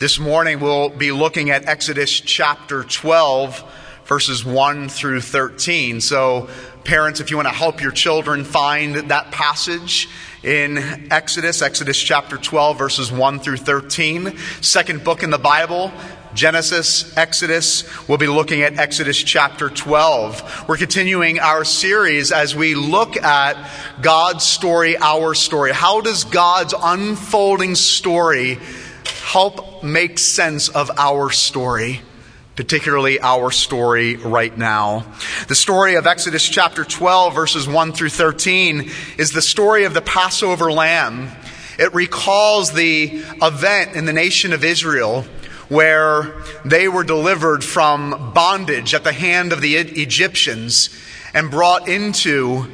This morning we'll be looking at Exodus chapter 12, verses 1 through 13. So, parents, if you want to help your children find that passage in Exodus, Exodus chapter 12, verses 1 through 13, second book in the Bible, Genesis, Exodus. We'll be looking at Exodus chapter 12. We're continuing our series as we look at God's story, our story. How does God's unfolding story help make sense of our story? particularly our story right now. The story of Exodus chapter 12, verses 1 through 13, is the story of the Passover lamb. It recalls the event in the nation of Israel where they were delivered from bondage at the hand of the Egyptians and brought into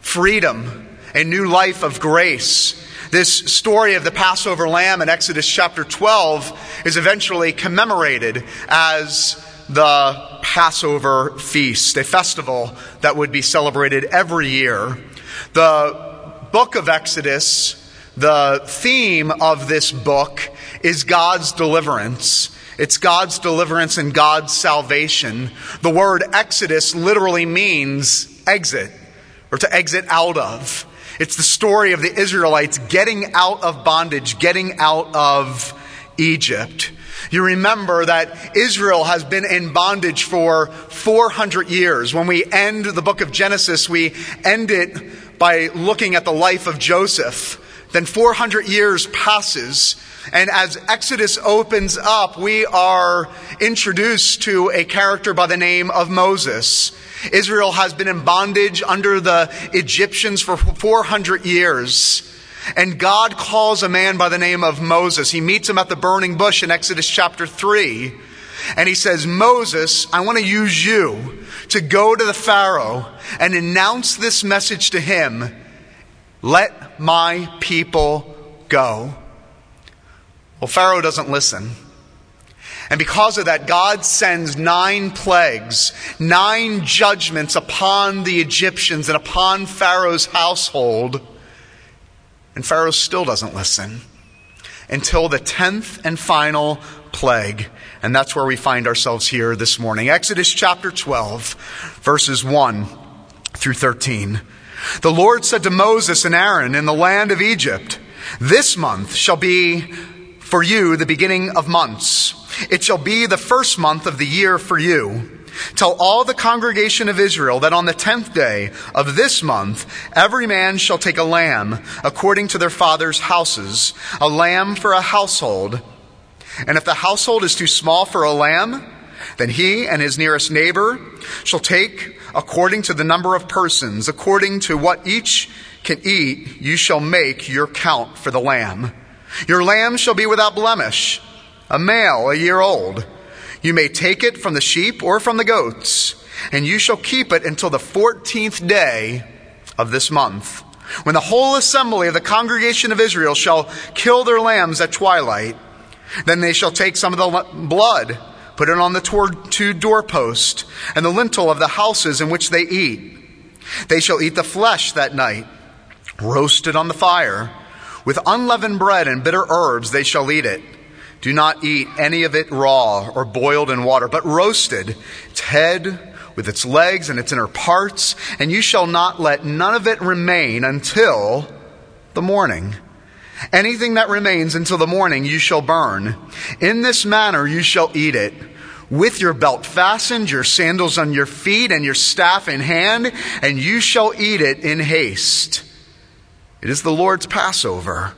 freedom, a new life of grace. This story of the Passover lamb in Exodus chapter 12 is eventually commemorated as the Passover feast, a festival that would be celebrated every year. The book of Exodus, the theme of this book is God's deliverance. It's God's deliverance and God's salvation. The word Exodus literally means exit or to exit out of. It's the story of the Israelites getting out of bondage, getting out of Egypt. You remember that Israel has been in bondage for 400 years. When we end the book of Genesis, we end it by looking at the life of Joseph. Then 400 years passes, and as Exodus opens up, we are introduced to a character by the name of Moses. Israel has been in bondage under the Egyptians for 400 years. And God calls a man by the name of Moses. He meets him at the burning bush in Exodus chapter 3. And he says, Moses, I want to use you to go to the Pharaoh and announce this message to him let my people go. Well, Pharaoh doesn't listen. And because of that, God sends nine plagues, nine judgments upon the Egyptians and upon Pharaoh's household. And Pharaoh still doesn't listen until the tenth and final plague. And that's where we find ourselves here this morning. Exodus chapter 12, verses 1 through 13. The Lord said to Moses and Aaron in the land of Egypt, This month shall be for you the beginning of months. It shall be the first month of the year for you. Tell all the congregation of Israel that on the tenth day of this month, every man shall take a lamb according to their father's houses, a lamb for a household. And if the household is too small for a lamb, then he and his nearest neighbor shall take according to the number of persons, according to what each can eat, you shall make your count for the lamb. Your lamb shall be without blemish a male a year old. You may take it from the sheep or from the goats, and you shall keep it until the fourteenth day of this month, when the whole assembly of the congregation of Israel shall kill their lambs at twilight. Then they shall take some of the blood, put it on the two doorposts, and the lintel of the houses in which they eat. They shall eat the flesh that night, roasted on the fire. With unleavened bread and bitter herbs they shall eat it. Do not eat any of it raw or boiled in water, but roasted, its head with its legs and its inner parts, and you shall not let none of it remain until the morning. Anything that remains until the morning you shall burn. In this manner you shall eat it. With your belt fastened, your sandals on your feet, and your staff in hand, and you shall eat it in haste. It is the Lord's Passover.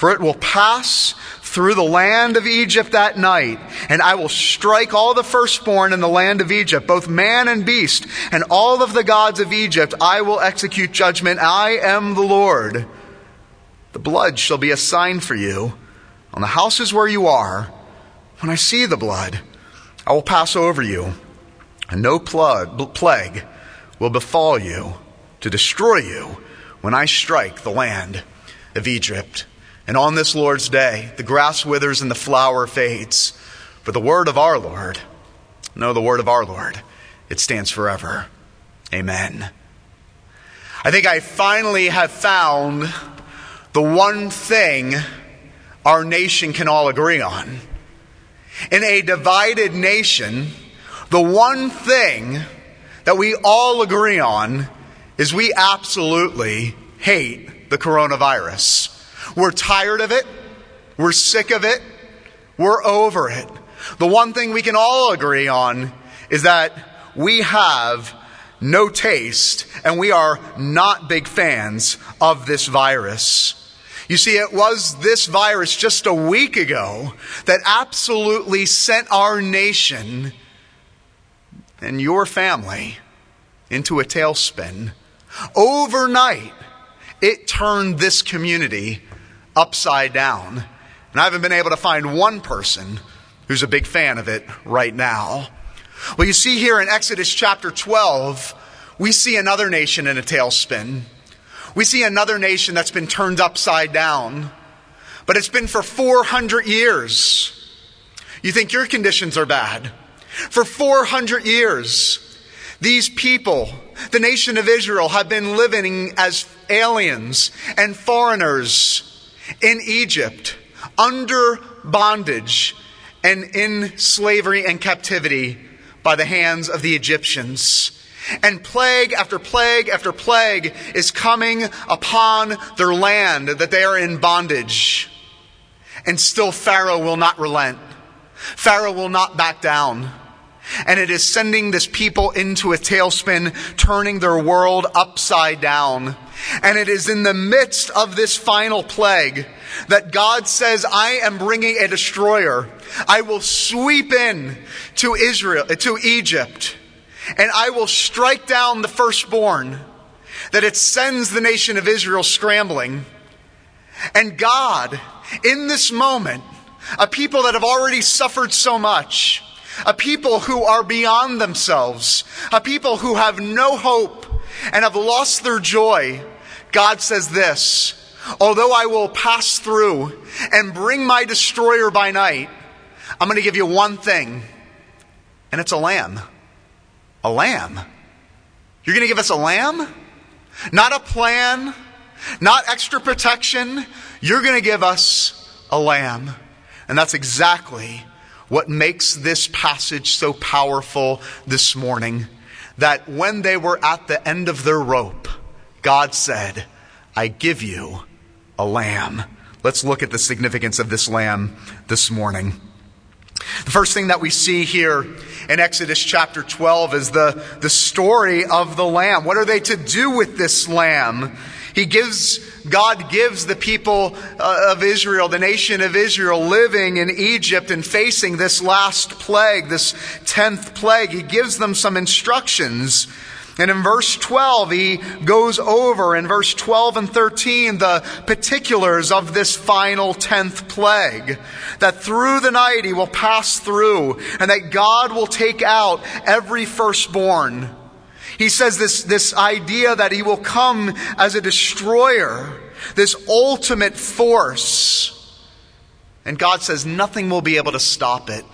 For it will pass through the land of Egypt that night, and I will strike all the firstborn in the land of Egypt, both man and beast, and all of the gods of Egypt I will execute judgment. I am the Lord. The blood shall be a sign for you on the houses where you are. When I see the blood, I will pass over you, and no plague will befall you to destroy you when I strike the land of Egypt. And on this Lord's day, the grass withers and the flower fades. But the word of our Lord, no, the word of our Lord, it stands forever. Amen. I think I finally have found the one thing our nation can all agree on. In a divided nation, the one thing that we all agree on is we absolutely hate the coronavirus. We're tired of it. We're sick of it. We're over it. The one thing we can all agree on is that we have no taste and we are not big fans of this virus. You see, it was this virus just a week ago that absolutely sent our nation and your family into a tailspin. Overnight, it turned this community upside down. And I haven't been able to find one person who's a big fan of it right now. Well, you see here in Exodus chapter 12, we see another nation in a tailspin. We see another nation that's been turned upside down, but it's been for 400 years. You think your conditions are bad. For 400 years, these people, the nation of Israel, have been living as aliens and foreigners in Egypt under bondage and in slavery and captivity by the hands of the Egyptians. And plague after plague after plague is coming upon their land that they are in bondage. And still Pharaoh will not relent. Pharaoh will not back down. And it is sending this people into a tailspin, turning their world upside down. And it is in the midst of this final plague that God says, I am bringing a destroyer. I will sweep in to Israel, to Egypt, and I will strike down the firstborn. That it sends the nation of Israel scrambling. And God, in this moment, a people that have already suffered so much, a people who are beyond themselves, a people who have no hope and have lost their joy, God says this Although I will pass through and bring my destroyer by night, I'm going to give you one thing, and it's a lamb. A lamb. You're going to give us a lamb? Not a plan, not extra protection. You're going to give us a lamb. And that's exactly what makes this passage so powerful this morning. That when they were at the end of their rope, God said, I give you a lamb. Let's look at the significance of this lamb this morning. The first thing that we see here in Exodus chapter 12 is the, the story of the lamb. What are they to do with this lamb? He gives, God gives the people uh, of Israel, the nation of Israel, living in Egypt and facing this last plague, this tenth plague. He gives them some instructions and in verse 12, he goes over in verse 12 and 13 the particulars of this final 10th plague. That through the night he will pass through and that God will take out every firstborn. He says this, this idea that he will come as a destroyer, this ultimate force. And God says nothing will be able to stop it.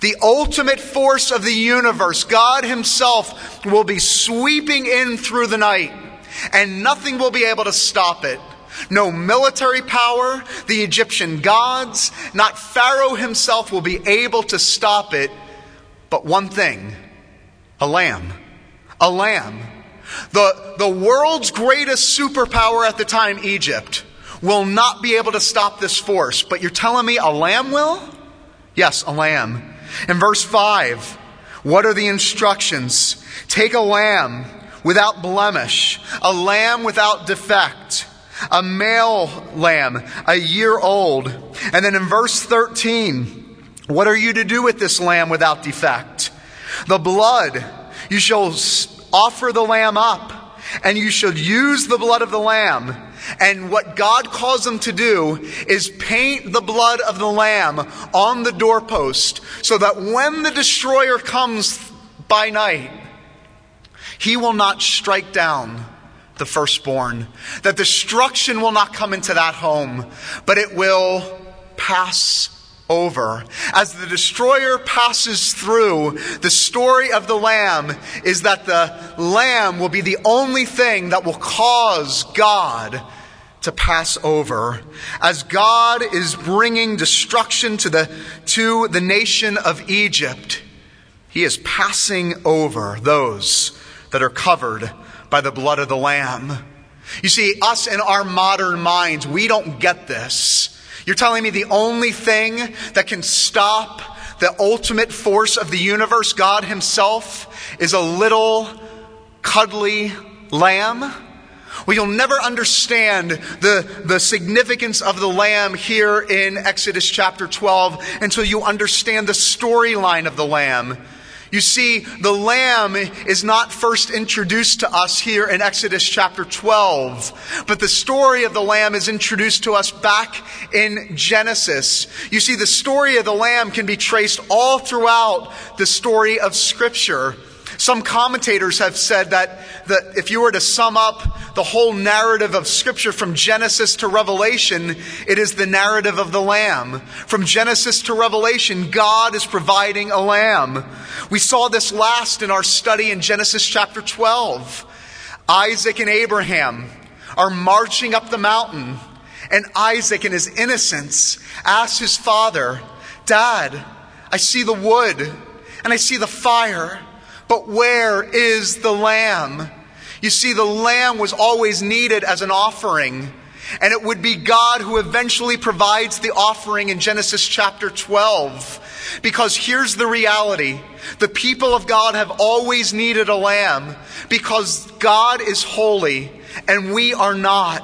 The ultimate force of the universe, God Himself, will be sweeping in through the night, and nothing will be able to stop it. No military power, the Egyptian gods, not Pharaoh himself will be able to stop it. But one thing a lamb. A lamb. The, the world's greatest superpower at the time, Egypt, will not be able to stop this force. But you're telling me a lamb will? Yes, a lamb. In verse 5, what are the instructions? Take a lamb without blemish, a lamb without defect, a male lamb, a year old. And then in verse 13, what are you to do with this lamb without defect? The blood, you shall offer the lamb up, and you shall use the blood of the lamb and what God calls them to do is paint the blood of the lamb on the doorpost so that when the destroyer comes by night, he will not strike down the firstborn. That destruction will not come into that home, but it will pass over. As the destroyer passes through, the story of the lamb is that the lamb will be the only thing that will cause God to pass over. As God is bringing destruction to the, to the nation of Egypt, he is passing over those that are covered by the blood of the Lamb. You see, us in our modern minds, we don't get this. You're telling me the only thing that can stop the ultimate force of the universe, God Himself, is a little cuddly lamb? Well, you'll never understand the, the significance of the lamb here in Exodus chapter 12 until you understand the storyline of the lamb. You see, the lamb is not first introduced to us here in Exodus chapter 12, but the story of the lamb is introduced to us back in Genesis. You see, the story of the lamb can be traced all throughout the story of Scripture. Some commentators have said that, that if you were to sum up the whole narrative of Scripture from Genesis to Revelation, it is the narrative of the Lamb. From Genesis to Revelation, God is providing a Lamb. We saw this last in our study in Genesis chapter 12. Isaac and Abraham are marching up the mountain, and Isaac, in his innocence, asks his father, Dad, I see the wood and I see the fire. But where is the lamb? You see, the lamb was always needed as an offering. And it would be God who eventually provides the offering in Genesis chapter 12. Because here's the reality. The people of God have always needed a lamb because God is holy and we are not.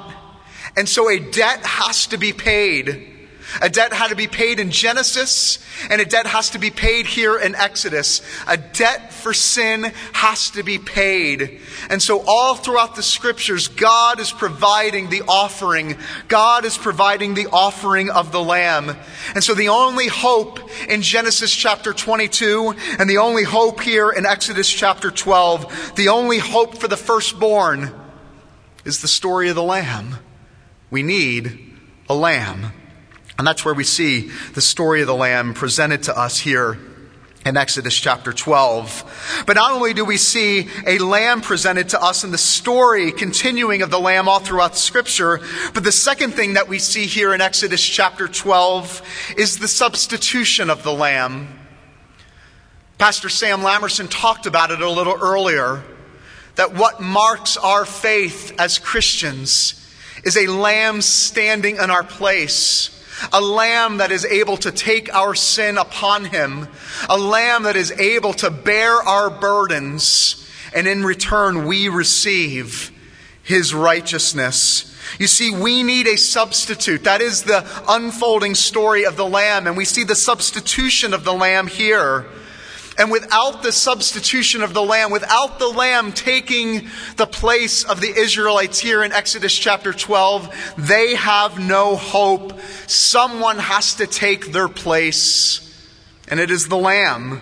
And so a debt has to be paid. A debt had to be paid in Genesis, and a debt has to be paid here in Exodus. A debt for sin has to be paid. And so, all throughout the scriptures, God is providing the offering. God is providing the offering of the Lamb. And so, the only hope in Genesis chapter 22, and the only hope here in Exodus chapter 12, the only hope for the firstborn is the story of the Lamb. We need a lamb. And that's where we see the story of the Lamb presented to us here in Exodus chapter 12. But not only do we see a lamb presented to us in the story continuing of the lamb all throughout scripture, but the second thing that we see here in Exodus chapter 12 is the substitution of the lamb. Pastor Sam Lamerson talked about it a little earlier that what marks our faith as Christians is a lamb standing in our place a lamb that is able to take our sin upon him, a lamb that is able to bear our burdens, and in return we receive his righteousness. You see, we need a substitute. That is the unfolding story of the lamb, and we see the substitution of the lamb here. And without the substitution of the lamb, without the lamb taking the place of the Israelites here in Exodus chapter 12, they have no hope. Someone has to take their place, and it is the lamb.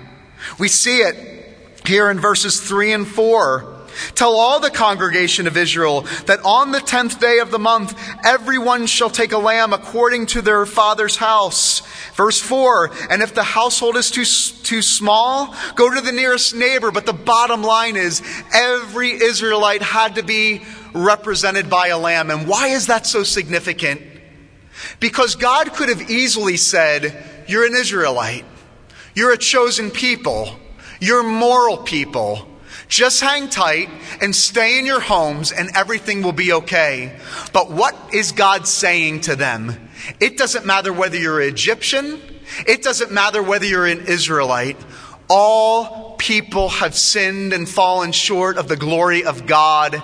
We see it here in verses 3 and 4. Tell all the congregation of Israel that on the tenth day of the month, everyone shall take a lamb according to their father's house. Verse 4 And if the household is too, too small, go to the nearest neighbor. But the bottom line is every Israelite had to be represented by a lamb. And why is that so significant? Because God could have easily said, You're an Israelite, you're a chosen people, you're moral people. Just hang tight and stay in your homes and everything will be okay. But what is God saying to them? It doesn't matter whether you're Egyptian. It doesn't matter whether you're an Israelite. All people have sinned and fallen short of the glory of God.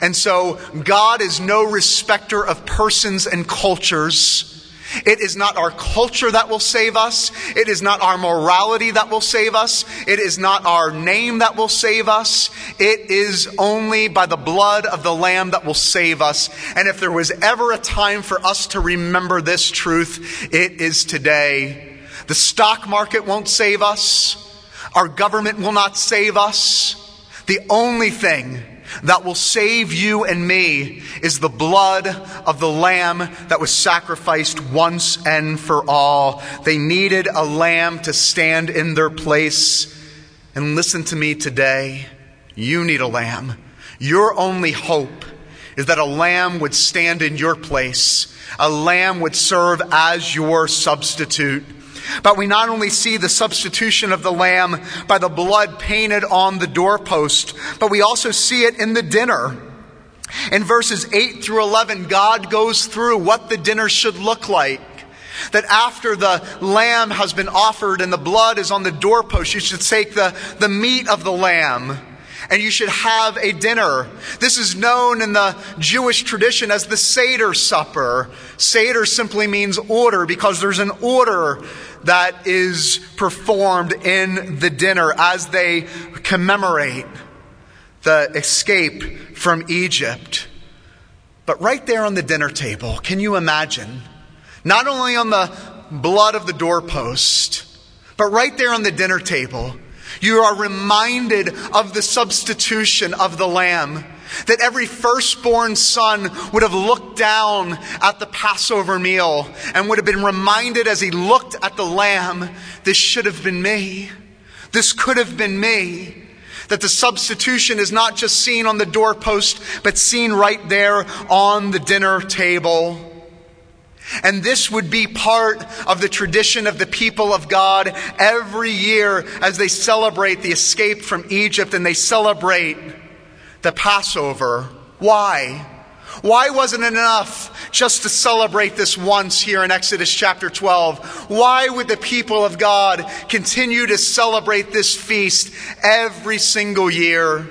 And so God is no respecter of persons and cultures. It is not our culture that will save us. It is not our morality that will save us. It is not our name that will save us. It is only by the blood of the Lamb that will save us. And if there was ever a time for us to remember this truth, it is today. The stock market won't save us. Our government will not save us. The only thing that will save you and me is the blood of the lamb that was sacrificed once and for all. They needed a lamb to stand in their place. And listen to me today. You need a lamb. Your only hope is that a lamb would stand in your place, a lamb would serve as your substitute. But we not only see the substitution of the lamb by the blood painted on the doorpost, but we also see it in the dinner. In verses 8 through 11, God goes through what the dinner should look like. That after the lamb has been offered and the blood is on the doorpost, you should take the, the meat of the lamb and you should have a dinner. This is known in the Jewish tradition as the Seder supper. Seder simply means order because there's an order that is performed in the dinner as they commemorate the escape from Egypt. But right there on the dinner table, can you imagine? Not only on the blood of the doorpost, but right there on the dinner table, you are reminded of the substitution of the Lamb. That every firstborn son would have looked down at the Passover meal and would have been reminded as he looked at the Lamb, this should have been me. This could have been me. That the substitution is not just seen on the doorpost, but seen right there on the dinner table. And this would be part of the tradition of the people of God every year as they celebrate the escape from Egypt and they celebrate the Passover. Why? Why wasn't it enough just to celebrate this once here in Exodus chapter 12? Why would the people of God continue to celebrate this feast every single year?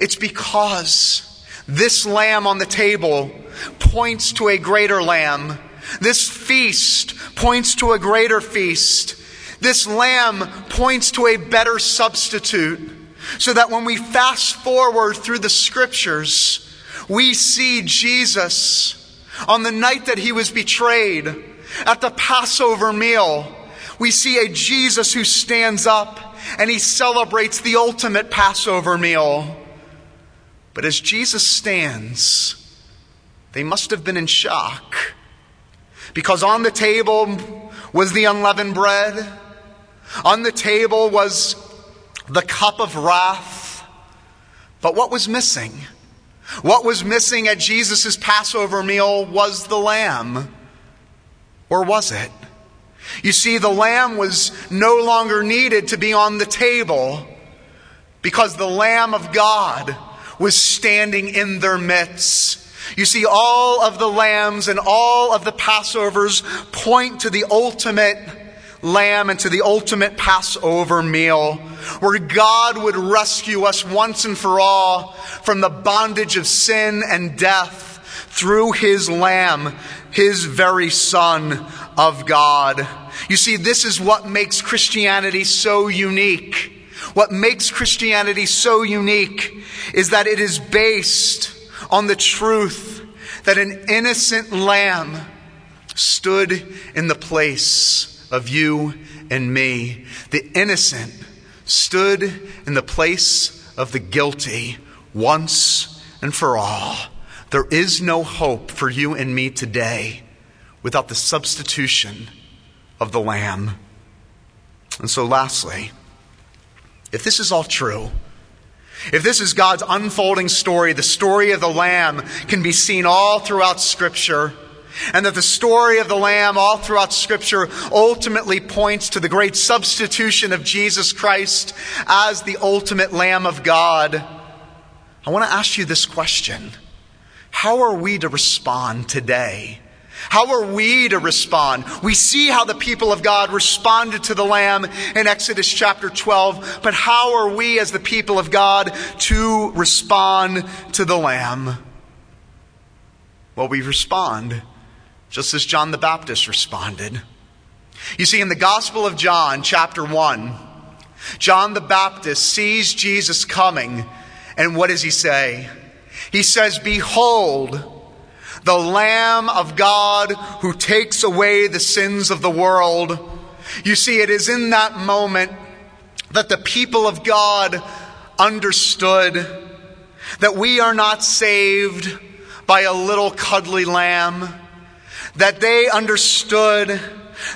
It's because this lamb on the table points to a greater lamb. This feast points to a greater feast. This lamb points to a better substitute. So that when we fast forward through the scriptures, we see Jesus on the night that he was betrayed at the Passover meal. We see a Jesus who stands up and he celebrates the ultimate Passover meal. But as Jesus stands, they must have been in shock because on the table was the unleavened bread, on the table was the cup of wrath. But what was missing? What was missing at Jesus' Passover meal was the lamb. Or was it? You see, the lamb was no longer needed to be on the table because the Lamb of God was standing in their midst. You see, all of the lambs and all of the Passovers point to the ultimate lamb into the ultimate Passover meal, where God would rescue us once and for all from the bondage of sin and death through his lamb, his very son of God. You see, this is what makes Christianity so unique. What makes Christianity so unique is that it is based on the truth that an innocent lamb stood in the place of you and me. The innocent stood in the place of the guilty once and for all. There is no hope for you and me today without the substitution of the Lamb. And so, lastly, if this is all true, if this is God's unfolding story, the story of the Lamb can be seen all throughout Scripture, and that the story of the Lamb all throughout Scripture ultimately points to the great substitution of Jesus Christ as the ultimate Lamb of God. I want to ask you this question How are we to respond today? How are we to respond? We see how the people of God responded to the Lamb in Exodus chapter 12, but how are we as the people of God to respond to the Lamb? Well, we respond just as John the Baptist responded. You see, in the Gospel of John, chapter 1, John the Baptist sees Jesus coming, and what does he say? He says, Behold, the Lamb of God who takes away the sins of the world. You see, it is in that moment that the people of God understood that we are not saved by a little cuddly lamb, that they understood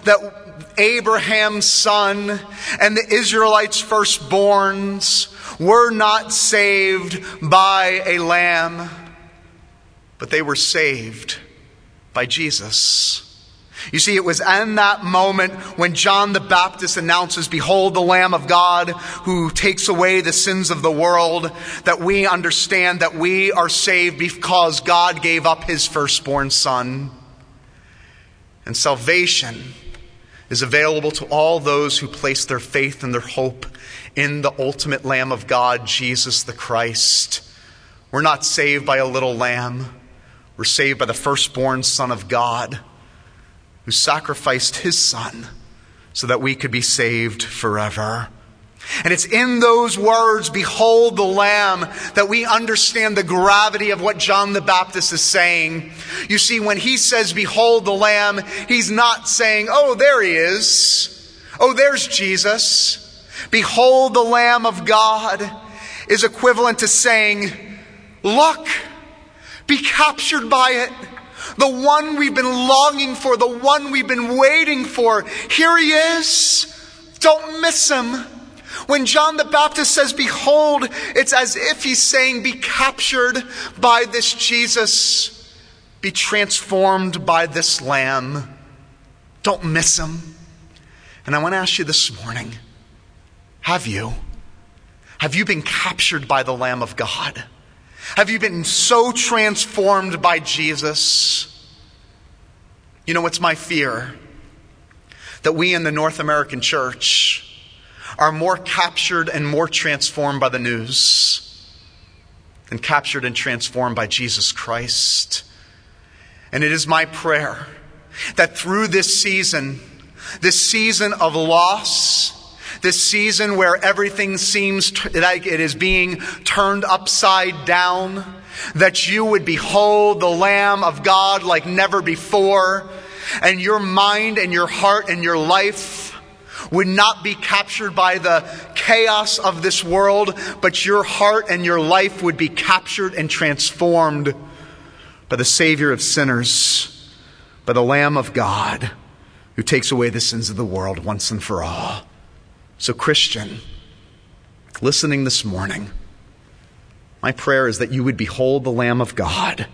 that Abraham's son and the Israelites' firstborns were not saved by a lamb but they were saved by Jesus. You see, it was in that moment when John the Baptist announces, Behold the Lamb of God who takes away the sins of the world, that we understand that we are saved because God gave up his firstborn Son. And salvation is available to all those who place their faith and their hope in the ultimate Lamb of God, Jesus the Christ. We're not saved by a little lamb, we're saved by the firstborn Son of God who sacrificed his son so that we could be saved forever. And it's in those words, behold the Lamb, that we understand the gravity of what John the Baptist is saying. You see, when he says, behold the Lamb, he's not saying, oh, there he is. Oh, there's Jesus. Behold the Lamb of God is equivalent to saying, look, be captured by it the one we've been longing for, the one we've been waiting for. Here he is. Don't miss him. When John the Baptist says, Behold, it's as if he's saying, Be captured by this Jesus, be transformed by this Lamb. Don't miss him. And I want to ask you this morning have you? Have you been captured by the Lamb of God? Have you been so transformed by Jesus? You know, what's my fear? That we in the North American church are more captured and more transformed by the news than captured and transformed by Jesus Christ. And it is my prayer that through this season, this season of loss, this season where everything seems like it is being turned upside down, that you would behold the Lamb of God like never before, and your mind and your heart and your life would not be captured by the chaos of this world, but your heart and your life would be captured and transformed by the Savior of sinners, by the Lamb of God who takes away the sins of the world once and for all. So, Christian, listening this morning, my prayer is that you would behold the Lamb of God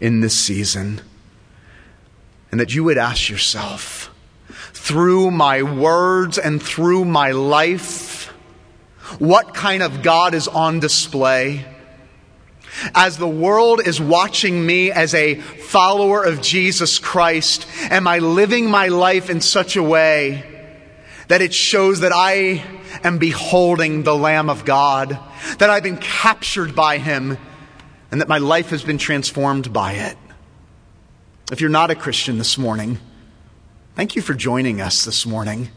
in this season and that you would ask yourself, through my words and through my life, what kind of God is on display? As the world is watching me as a follower of Jesus Christ, am I living my life in such a way that it shows that I am beholding the Lamb of God, that I've been captured by Him, and that my life has been transformed by it. If you're not a Christian this morning, thank you for joining us this morning.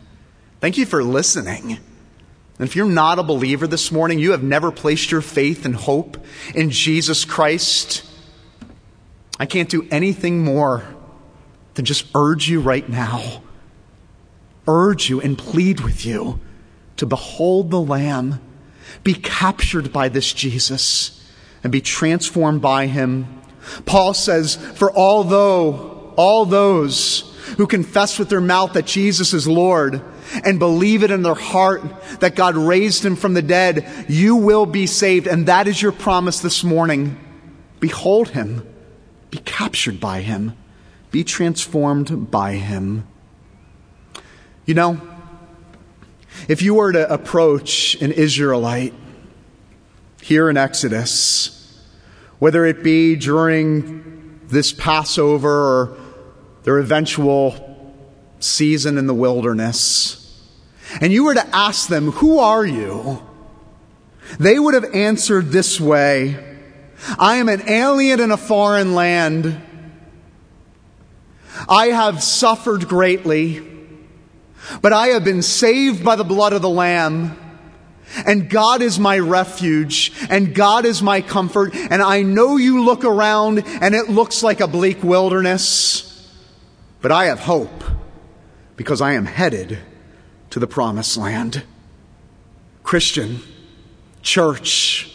Thank you for listening. And if you're not a believer this morning, you have never placed your faith and hope in Jesus Christ, I can't do anything more than just urge you right now urge you and plead with you to behold the Lamb, be captured by this Jesus, and be transformed by him. Paul says, For although all those who confess with their mouth that Jesus is Lord and believe it in their heart that God raised him from the dead, you will be saved. And that is your promise this morning. Behold him, be captured by him, be transformed by him. You know, if you were to approach an Israelite here in Exodus, whether it be during this Passover or their eventual season in the wilderness, and you were to ask them, Who are you? They would have answered this way I am an alien in a foreign land. I have suffered greatly. But I have been saved by the blood of the Lamb. And God is my refuge, and God is my comfort. And I know you look around and it looks like a bleak wilderness, but I have hope because I am headed to the promised land. Christian, church,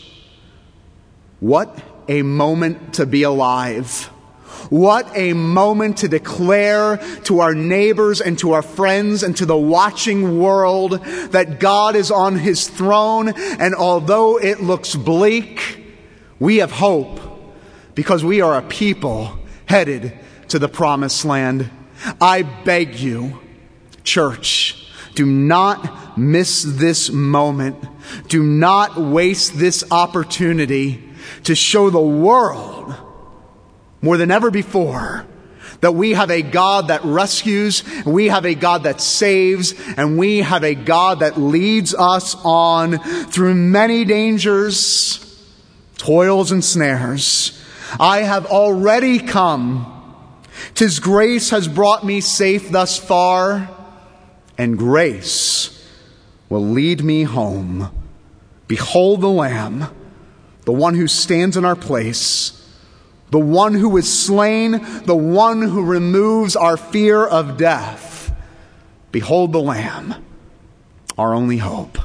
what a moment to be alive. What a moment to declare to our neighbors and to our friends and to the watching world that God is on his throne. And although it looks bleak, we have hope because we are a people headed to the promised land. I beg you, church, do not miss this moment. Do not waste this opportunity to show the world more than ever before that we have a God that rescues, we have a God that saves, and we have a God that leads us on through many dangers, toils, and snares. I have already come. Tis grace has brought me safe thus far, and grace will lead me home. Behold the Lamb, the one who stands in our place the one who was slain, the one who removes our fear of death. Behold the Lamb, our only hope.